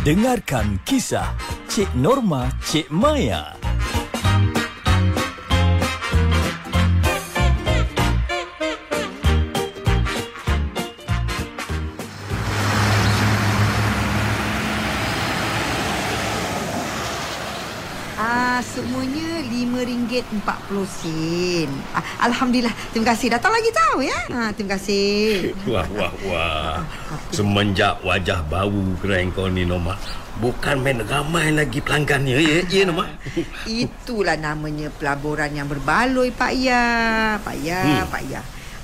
Dengarkan kisah Cik Norma Cik Maya. Ah, semuanya RM5.40. Ah, Alhamdulillah. Terima kasih. Datang lagi tahu ya. Ah, terima kasih. Wah, wah, wah. Semenjak wajah baru gerai kau ni, Norma. Bukan main ramai lagi pelanggannya, ya, ya Norma? Itulah namanya pelaburan yang berbaloi Pak Ya. Pak Ya, Hmm. Pak Ya.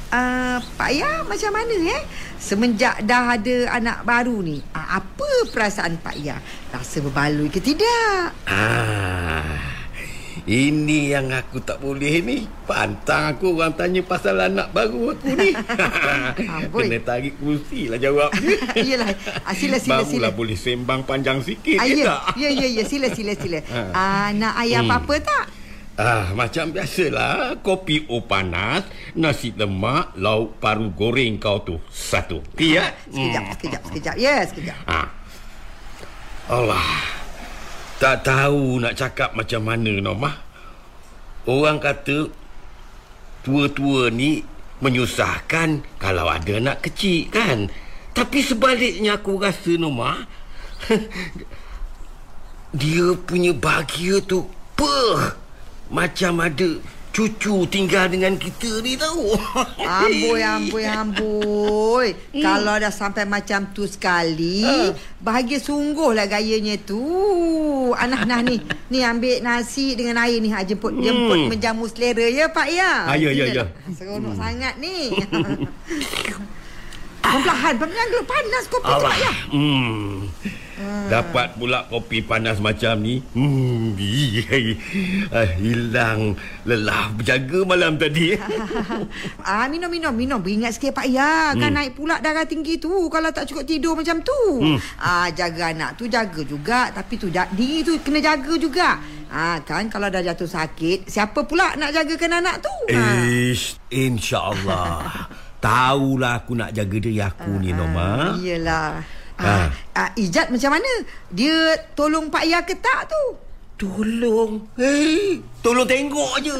Ah, Pak Ya macam mana eh? Semenjak dah ada anak baru ni, apa perasaan Pak Ya? Rasa berbaloi ke tidak? Ah, ini yang aku tak boleh ni. Pantang aku orang tanya pasal anak baru aku ni. Kena tarik kursi lah jawab. Iyalah. Ah, sila, sila, Barulah sila. boleh sembang panjang sikit, Ah, ya ya, tak? ya, ya, ya, sila, sila, sila. Ha. Ah, nak ayam Hmm. apa-apa tak? Ah, macam biasalah, kopi o panas, nasi lemak, lauk paru goreng kau tu. Satu. Ya? Sekejap, sekejap, sekejap. Ya, sekejap. Ah. Allah. Tak tahu nak cakap macam mana, Norma. Orang kata tua-tua ni menyusahkan kalau ada anak kecil kan. Tapi sebaliknya aku rasa, Norma, dia punya bahagia tu per macam ada cucu tinggal dengan kita ni tahu. Amboi, amboi, amboi. Kalau dah sampai macam tu sekali, Ah. bahagia sungguh lah gayanya tu. Anak nah ni, ni ambil nasi dengan air ni. Ha, jemput, Hmm. jemput menjamu selera ya Pak ya. Ah, ya, ya, ya. Seronok sangat ni. Perlahan, perlahan dulu panas kopi tu Allah. Pak ya. Hmm. Dapat pula kopi panas macam ni. Hmm. Ah, hilang lelah berjaga malam tadi. Ah minum minum minum beringat sikit Pak Ya kan Hmm. naik pula darah tinggi tu kalau tak cukup tidur macam tu. Hmm. Ah jaga anak tu jaga juga tapi tu diri tu kena jaga juga. Ah kan kalau dah jatuh sakit siapa pula nak jagakan anak tu? Ah. Ish, insyaAllah. Tahulah aku nak jaga diri aku ni, Norma. Iyalah. Ah. Ah, ah, Ijat macam mana? Dia tolong Pak Ya ke tak tu? Tolong. Hei, tolong tengok je.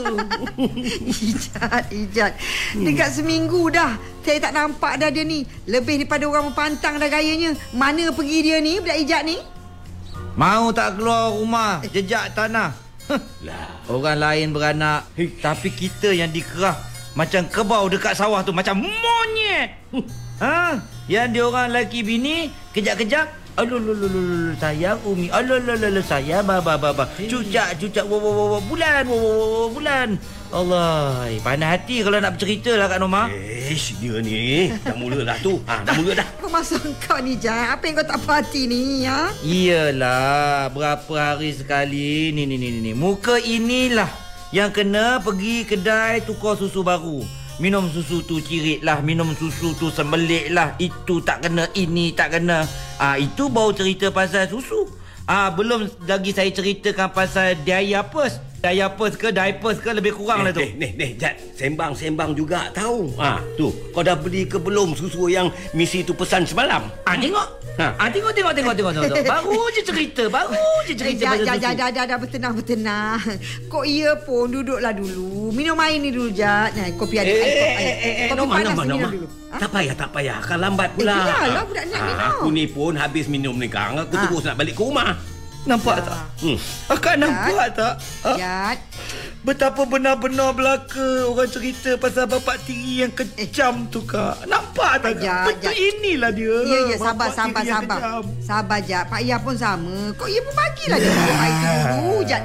Ijat, Ijat. Dekat seminggu dah. Saya tak nampak dah dia ni. Lebih daripada orang berpantang dah gayanya. Mana pergi dia ni, budak Ijat ni? Mau tak keluar rumah Jejak tanah lah. Orang lain beranak Tapi kita yang dikerah Macam kebau dekat sawah tu Macam monyet ha? Yang dia orang lelaki bini Kejap-kejap Alulululul sayang Umi Alulululul sayang Baba baba Cucak cucak wo, wo, wo, wo, Bulan wo, wo, wo, wo, Bulan Allah Pandai hati kalau nak bercerita lah Kak Norma Ish, dia ni. Dah mula dah tu. Ha, dah mula dah. Apa maksud kau ni, Jat? Apa yang kau tak puas hati ni, ya? Iyalah, berapa hari sekali ni ni ni. ni. Muka inilah yang kena pergi kedai tukar susu baru. Minum susu tu cirit lah, minum susu tu sembelik lah. Itu tak kena, ini tak kena. Ah itu baru cerita pasal susu. Ah belum lagi saya ceritakan pasal diapers. Diapers ke diapers ke lebih kurang lah tu. Eh, ni, ni, Jad. Sembang-sembang juga tahu. Ha, tu. Kau dah beli ke belum susu yang misi tu pesan semalam? Ah tengok. Ha. Ah tengok tengok tengok tengok tengok. Baru je cerita, baru je cerita susu. dah, dah, dah, dah, bertenang, bertenang. Kok iya pun, duduklah dulu. Minum air ni dulu, Jat. Nah, kopi ada Eh, air. eh, kopi- eh, eh, eh, kopi Norma, panas Norma, minum Norma. dulu. Ha? Tak payah, tak payah. Kan lambat pula. Eh, iyalah, budak nak Ah, minum. Aku ni pun habis minum ni kang. Aku Ah. terus nak balik ke rumah. Nampak Ya. tak? Hmm. Akak nampak tak? Ah? Jat. Betapa benar-benar belaka orang cerita pasal bapak tiri yang kejam tu kak. Nampak tak kak? Ajak, Betul ajak. inilah dia. Ya, ya, sabar, Bapak sabar, sabar. Sabar, Jat. Pak Ia pun sama. Kok ia pun bagilah dia tu dulu, Jat.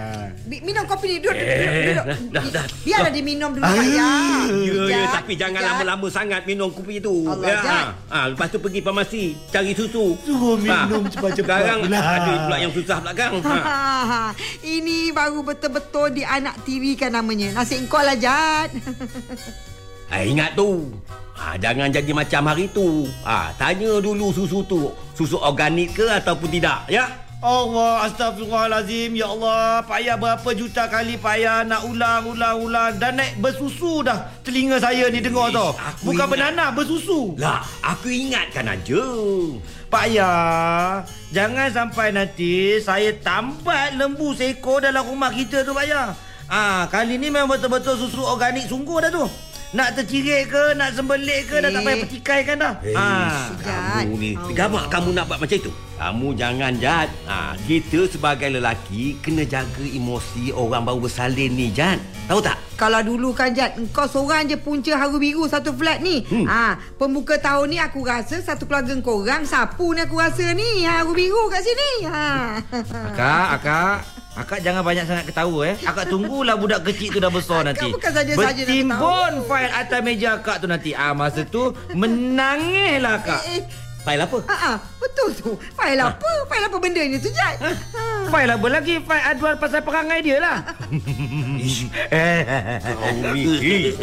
Minum kopi ni. Duduk, duduk, Eh, duduk. dah, dah, dah. Biarlah dia minum dulu, Pak Ya. Ya, ya, tapi jangan Jat. lama-lama sangat minum kopi tu. Allah, ya, Jad. ha. ha, lepas tu pergi farmasi cari susu. Suruh minum Ha. cepat-cepat Sekarang pula. ada pula yang susah belakang. Ha. Ha, ini baru betul-betul di anak TV kan namanya. Nasi engkau lah, Jat. Ha, ingat tu. Ha, jangan jadi macam hari tu. Ha, tanya dulu susu tu. Susu organik ke ataupun tidak, ya? Allah, astagfirullahalazim. Ya Allah, payah berapa juta kali payah nak ulang, ulang, ulang. Dan naik bersusu dah telinga saya ni dengar tau. Bukan ingat. beranak, bersusu. Lah, aku ingatkan aja. Pak Ya, jangan sampai nanti saya tambat lembu seekor dalam rumah kita tu Pak Ya. Ah, kali ni memang betul-betul susu organik sungguh dah tu. Nak tercirit ke, nak sembelit ke, dah tak Eh. payah petikai kan dah. Eh, Ah. kamu ni Oh. Gamak kamu nak buat macam itu Kamu jangan Jad ha, Kita sebagai lelaki Kena jaga emosi orang baru bersalin ni Jad Tahu tak? Kalau dulu kan Jad Engkau seorang je punca haru biru satu flat ni Hmm. ha, Pembuka tahun ni aku rasa Satu keluarga korang Sapu ni aku rasa ni Haru biru kat sini ha. Akak, akak. Akak jangan banyak sangat ketawa eh. Akak tunggulah budak kecil tu dah besar Akak nanti. bukan saja-saja nak Bertimbun fail atas meja akak tu nanti. Ah masa tu menangislah akak. Eh, eh, Fail apa? ha, ha, betul tu Fail apa? Fail apa benda ni tu Jad? Ha. Fail apa lagi? Fail aduan pasal perangai dia lah. Ni eh.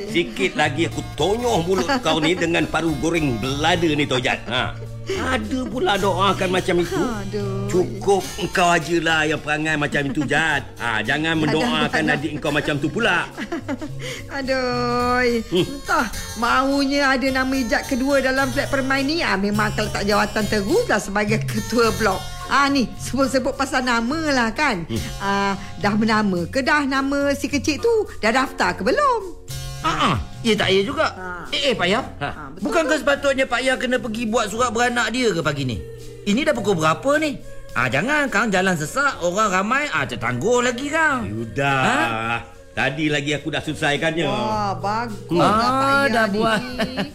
Sikit lagi aku tonyoh mulut kau ni Dengan paru goreng belada ni tau Jad ha. Ada pula doakan macam itu Aduh. Cukup engkau ajalah yang perangai macam itu Jad ha, Jangan mendoakan dah. adik engkau macam tu pula Aduh. Entah maunya ada nama ijat kedua dalam flat permain ni ah memang akan letak jawatan teruslah sebagai ketua blok. Ah ni sebut-sebut pasal nama lah kan. Ah dah bernama ke dah nama si kecil tu dah daftar ke belum? Ah, ah. Ya tak ya juga. Ha. Eh, eh Pak Ya. Ha, betul Bukankah sepatutnya Pak Ya kena pergi buat surat beranak dia ke pagi ni? Ini dah pukul berapa ni? Ah jangan kang jalan sesak orang ramai ah tertangguh lagi kang. Sudah Ha? Tadi lagi aku dah selesaikannya Wah bagus lah Pak Ah, Ya dah ni. buat.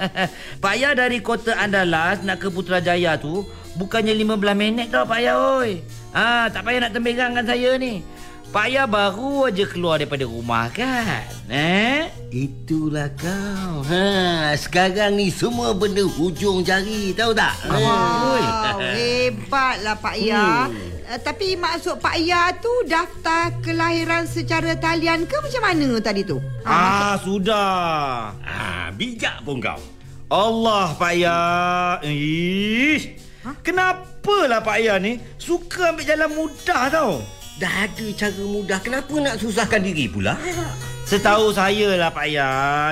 Pak Ya dari kota Andalas nak ke Putrajaya tu bukannya 15 minit tau Pak Ya oi. Ah, tak payah nak tembengangkan saya ni. Pak Ya baru aja keluar daripada rumah kan. Eh? Itulah kau ha, Sekarang ni semua benda hujung jari Tahu tak? Ha. Wow, hebatlah Pak Ya. Hmm. Uh, tapi maksud Pak Ya tu daftar kelahiran secara talian ke macam mana tadi tu? Ah, sudah. Ah, bijak pun kau Allah Pak Ya. Ish. Kenapalah Pak Ya ni suka ambil jalan mudah tau. Dah ada cara mudah Kenapa nak susahkan diri pula? Setahu saya lah Pak Ya,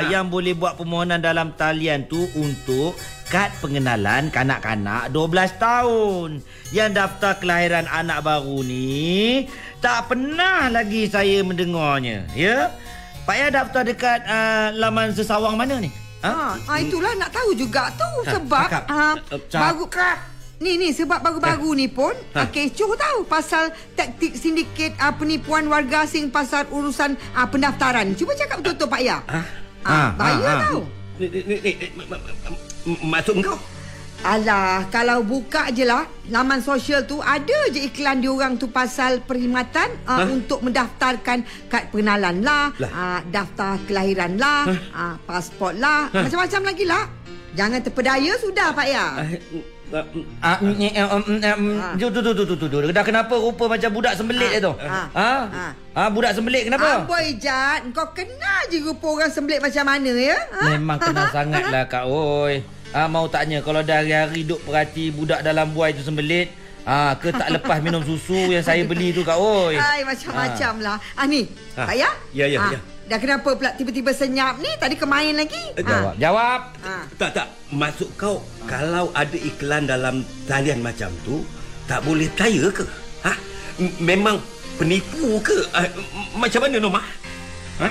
yang boleh buat permohonan dalam talian tu untuk kad pengenalan kanak-kanak 12 tahun. Yang daftar kelahiran anak baru ni tak pernah lagi saya mendengarnya, ya. Pak Ya daftar dekat uh, laman sesawang mana ni? Ha, ah itulah nak tahu juga tu sebab cakap. ah, Eh, cak- baru Ni ni sebab baru-baru ni pun ha. kecoh tahu pasal taktik sindiket ah, penipuan warga asing pasal urusan ah, pendaftaran. Cuba cakap betul-betul Pak Ya. Ah, Ah, ah, bahaya ah. tau. Ni, ni, ni, ni, ma- ma- ma- Maksud kau? Alah, kalau buka je lah laman sosial tu ada je iklan diorang tu pasal perkhidmatan uh, Hah? untuk mendaftarkan kad pengenalan lah, Lah. uh, daftar kelahiran lah, uh, pasport lah, macam-macam lagi lah. Jangan terpedaya sudah Pak Ya. Ah, ah, Ah, mm, eh, eh, mm, eh, mm, Ah. tu, tu, tu, tu, tu. Dah kenapa rupa macam budak sembelit Ah, dia tu? ah, Ah, ah. ah, budak sembelit kenapa? Amboi Jad, kau kenal je rupa orang sembelit macam mana ya? Ha? Memang kenal sangatlah Kak Oi. Ah mau tanya kalau dah hari-hari duk perhati budak dalam buai tu sembelit, ah ke tak lepas minum susu yang saya beli tu Kak Oi. Hai, macam-macam lah. Ah ni, Ah. Pak Ya? Ya, ya, Ah, ya. Dah kenapa pula tiba-tiba senyap ni? Tadi kemain lagi? Eh, Jawab. Jawab. Ah. Tak, tak. Maksud kau, kalau ada iklan dalam talian macam tu, tak boleh percaya ke? Ha? Memang penipu ke? M- macam mana, Nomah? Ha?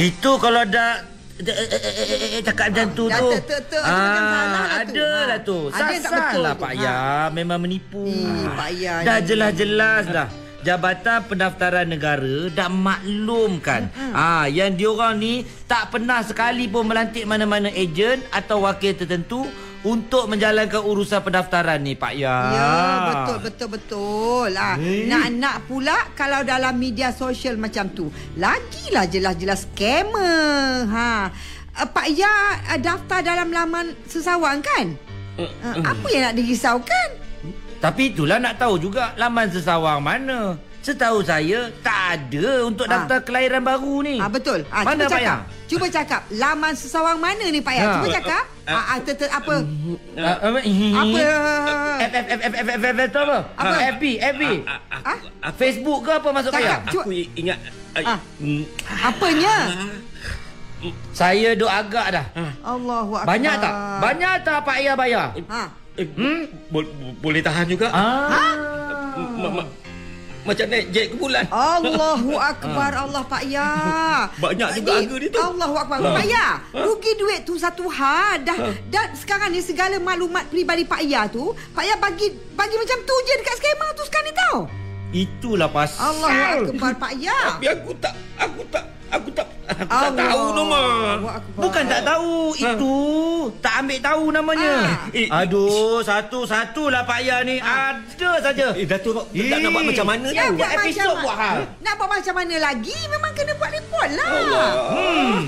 Itu kalau dah eh, eh, eh, eh, eh, cakap macam tu dah tu. ada Ha. lah tu. Ada yang tak Sasar betul lah. Pak Ha. Ya, memang menipu. Pak Ya Dah jelas-jelas dah. Jabatan Pendaftaran Negara dah maklumkan ah yang diorang ni tak pernah sekali pun melantik mana-mana ejen atau wakil tertentu untuk menjalankan urusan pendaftaran ni Pak Ya. Ya, betul betul betul. Ah, Eh. nak-nak pula kalau dalam media sosial macam tu. Lagilah jelas-jelas scammer. Ha. Uh, Pak Ya uh, daftar dalam laman sesawang kan? Uh, apa yang nak dirisaukan? Tapi itulah nak tahu juga laman sesawang mana. Setahu saya tak ada untuk Ah. daftar kelahiran baru ni. Ah betul. Ah Mana cuba Pak cakap. Yang? Cuba cakap laman sesawang mana ni Pak Yang? Ha. Cuba cakap. Ah, ah ter, ter, apa? Apa? Apa? F F F F F F F apa? Apa? FB FB. Ah? Facebook ke apa masuk? Cuba. Aku ingat Ah. mm, Apanya? Saya duk agak dah. Allahu akbar. Banyak tak? Banyak tak Pak Ayah bayar? Ha. Eh, Hmm? bo- bo- boleh tahan juga. Ah. Ma- ma- macam naik jet ke bulan. Allahu akbar Allah Pak Ya. Banyak juga Ni, harga dia tu. Allahu akbar Ha. Pak Ya. Rugi duit tu satu hal dah. Dan sekarang ni segala maklumat peribadi Pak Ya tu, Pak Ya bagi bagi macam tu je dekat skema tu sekarang ni tau. Itulah pasal. Allahu akbar Pak Ya. Tapi aku tak aku tak aku tak aku tak Allah. tahu nama. Bukan tak tahu Itu Tak ambil tahu namanya Ah. Eh, Aduh Satu-satu lah Pak Ayah ni Ada saja Eh Datuk Eh. tak nak buat macam mana Ya, tu? buat episod macam buat hal. Nak buat macam mana lagi Memang kena buat report lah hmm.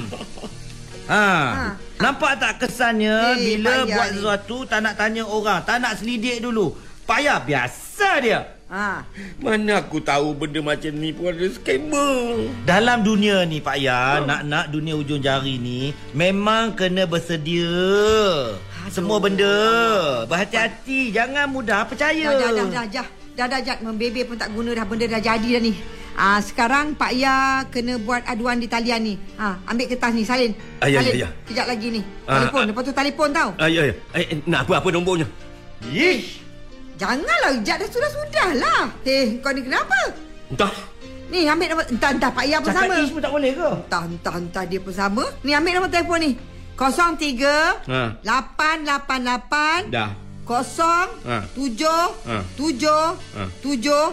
ha. Ha. Nampak tak kesannya Eh, Bila buat ni. sesuatu Tak nak tanya orang Tak nak selidik dulu Pak Ayah biasa dia ha. Mana aku tahu benda macam ni pun ada skamer. Dalam dunia ni Pak Ayah Nak-nak dunia ujung jari ni Memang kena bersedia Semua benda Berhati-hati Jangan mudah percaya Dah, dah, dah, dah, dah. Dah, Jad. Membebel pun tak guna dah. Benda dah jadi dah ni. Ah, sekarang Pak Ya kena buat aduan di talian ni. Ha, ambil kertas ni, salin. Ah, ya, salin. ya, ya. Kejap lagi ni. Ah, Telefon. ah. Lepas tu telefon tau. Ah, ya, ya. Eh, eh, nak apa apa nombornya? Ish Janganlah, Jad. Dah sudah-sudah lah. Eh, kau ni kenapa? Entah. Ni, ambil nombor. Entah, entah. Pak Ya pun Cakap sama. ish pun tak boleh ke? Entah, entah, entah. Dia pun sama. Ni, ambil nombor telefon ni. 03 Ha. 888 Dah. kosong Ha. tujuh Ha. tujuh Ha. tujuh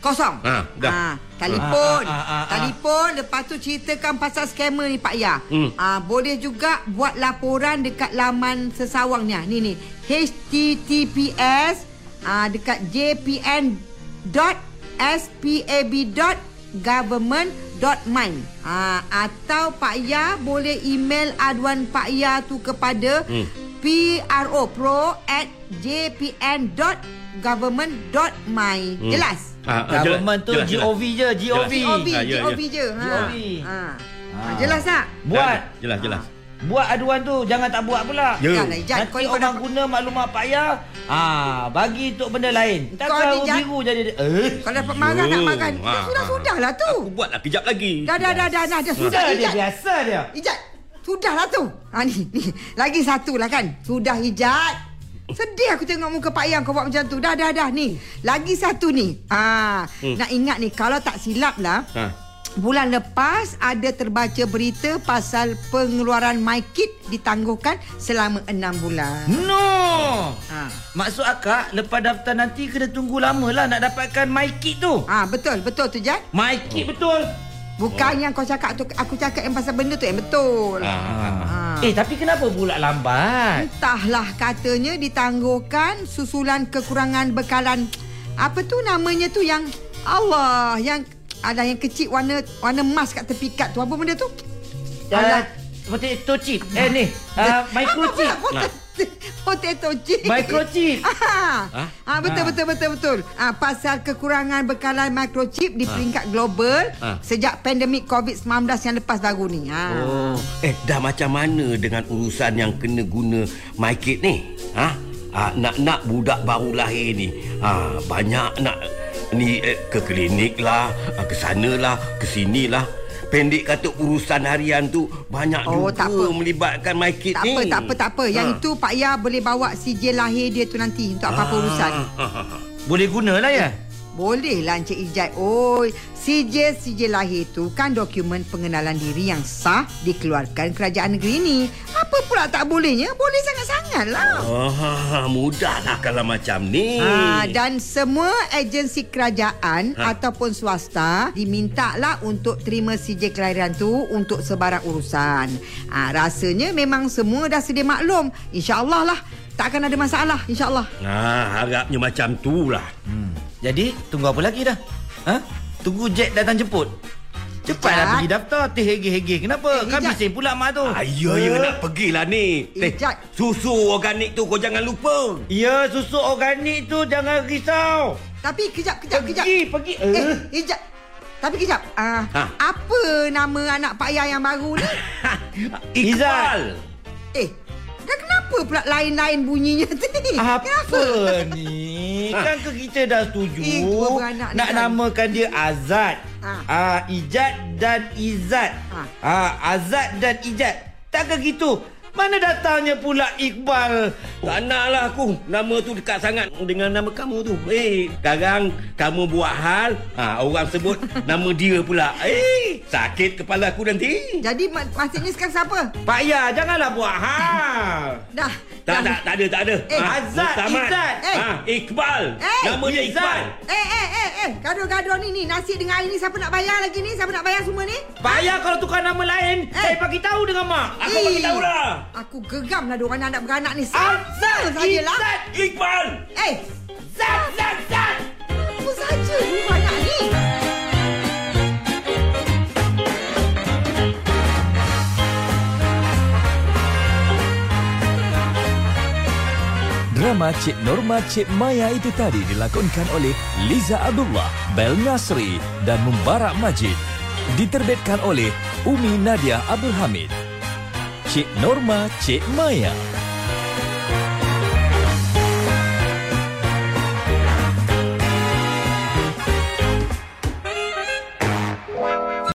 kosong. Ha, dah. Ha, telefon. Ha, ha, ha, ha. Telefon lepas tu ceritakan pasal scammer ni Pak Ya. Hmm. Ah boleh juga buat laporan dekat laman sesawangnya. Ni ni https ah dekat jpn.spab.government.my. Ah atau Pak Ya boleh email aduan Pak Ya tu kepada Hmm. PRO pro at jpn.government.my. Hmm. Jelas? Ah, ah, Government tu jelas, jelas. GOV je GOV GOV, Ah, ya, GOV ya. je. Ha. GOV. Ha. Ah. ha. Jelas tak? Buat Jelas, jelas. Buat aduan tu Jangan tak buat pula Ya. Ijat. Nanti Kau kau orang guna maklumat Pak Ya ah, Bagi untuk benda lain Kau Takkan ni, biru jadi Eh Kau dapat marah nak Yo. makan. Ha, Sudah-sudah lah tu. Aku buatlah kejap lagi. Dah, dah, dah, dah, dah. dah. Sudah, dia biasa dia Ijat. Sudahlah tu. Ha, ni, ni. Lagi satu lah kan. Sudah, Ijat. Sedih aku tengok muka Pak Yang kau buat macam tu. Dah, dah, dah. Ni. Lagi satu ni. Ah, Hmm. Nak ingat ni. Kalau tak silap lah. Ha. Bulan lepas ada terbaca berita pasal pengeluaran MyKit ditangguhkan selama enam bulan. No Ha. Maksud akak Lepas daftar nanti Kena tunggu lama lah Nak dapatkan my kit tu Ah betul, betul tu Jad. My kit betul Bukan yang kau cakap tu aku cakap yang pasal benda tu yang betul. Ah, Ah. Eh tapi kenapa pula lambat Entahlah katanya ditangguhkan susulan kekurangan bekalan apa tu namanya tu yang Allah yang ada yang kecil warna warna emas kat tepi kad tu apa benda tu? uh, Potato chip Eh ni uh, Microchip Apa pula? Potato chip. Microchip Ah, Ha? ah betul Ah. betul betul betul. Ah pasal kekurangan bekalan microchip di peringkat global Ah. sejak pandemik COVID-19 yang lepas baru ni. Ha. Oh, eh dah macam mana dengan urusan yang kena guna MyKit ni? Ha? Ah, nak-nak budak baru lahir ni. Ha, banyak nak ni eh, ke klinik lah, ah, ke sana lah, ke sini lah. Pendek kata urusan harian tu banyak Oh, juga tak apa. melibatkan MyKit Tak ni. apa, tak apa, tak apa. Yang Ha. itu Pak Ya boleh bawa sijil lahir dia tu nanti untuk apa-apa urusan. Boleh guna lah ya Boleh lah Encik Ijat. Oh, sijil-sijil lahir tu kan dokumen pengenalan diri yang sah dikeluarkan kerajaan negeri ni. Apa pula tak bolehnya? Boleh sangat-sangat lah. Ah, mudahlah kalau macam ni. Ha, dan semua agensi kerajaan ha? Ha. ataupun swasta diminta lah untuk terima sijil kelahiran tu untuk sebarang urusan. Ha, rasanya memang semua dah sedia maklum. InsyaAllah lah. Tak akan ada masalah. InsyaAllah. Ah, harapnya macam tu lah. hmm. Jadi tunggu apa lagi dah ha? Tunggu Jack datang jemput Cepatlah pergi daftar Teh hege-hege Kenapa? Eh, kan bising pula mak tu Ah, ya, ya nak pergilah ni. Eh, Teh, Jad. susu organik tu kau jangan lupa. Ya susu organik tu Jangan risau Tapi kejap, kejap, kejap. Pergi, pergi. Eh, Eh. kejap. Tapi kejap. Uh, Ha. Apa nama anak Pak Yah yang baru ni? Izzat. eh, kan kenapa pula lain-lain bunyinya ni? Apa ni? Kan ke kita dah setuju Eh, beranak nak kan. namakan dia Azad. Ha. Ah, Ijat dan Izzat. Ha. Ah, Azad dan Ijat. Takkan gitu? Mana datangnya pula Iqbal? Tak naklah aku Nama tu dekat sangat Dengan nama kamu tu Eh Sekarang Kamu buat hal ha, Orang sebut Nama dia pula Eh Sakit kepala aku nanti Jadi mak- maksudnya sekarang siapa? Pak Ya, janganlah buat hal. Dah. tak, dah. tak, tak ada, tak ada. Eh, Azad, Muktamad. Izzat. Eh. Ha, Iqbal. Eh, Nama dia Iqbal. Eh, eh, eh, eh. Gaduh-gaduh ni, ni. Nasi dengan air ni siapa nak bayar lagi ni? Siapa nak bayar semua ni? Pak Ya kalau tukar nama lain, Eh. saya bagi tahu dengan mak. Aku bagi tahu lah. Aku gegam lah diorang anak beranak ni. Azad, Sama sajalah. Izzat. Iqbal. Eh, Zat, zat, zat. apa saja dua anak ni? Drama Cik Norma Cik Maya itu tadi dilakonkan oleh Liza Abdullah, Bel Nasri dan Mubarak Majid. Diterbitkan oleh Umi Nadia Abdul Hamid. Cik Norma Cik Maya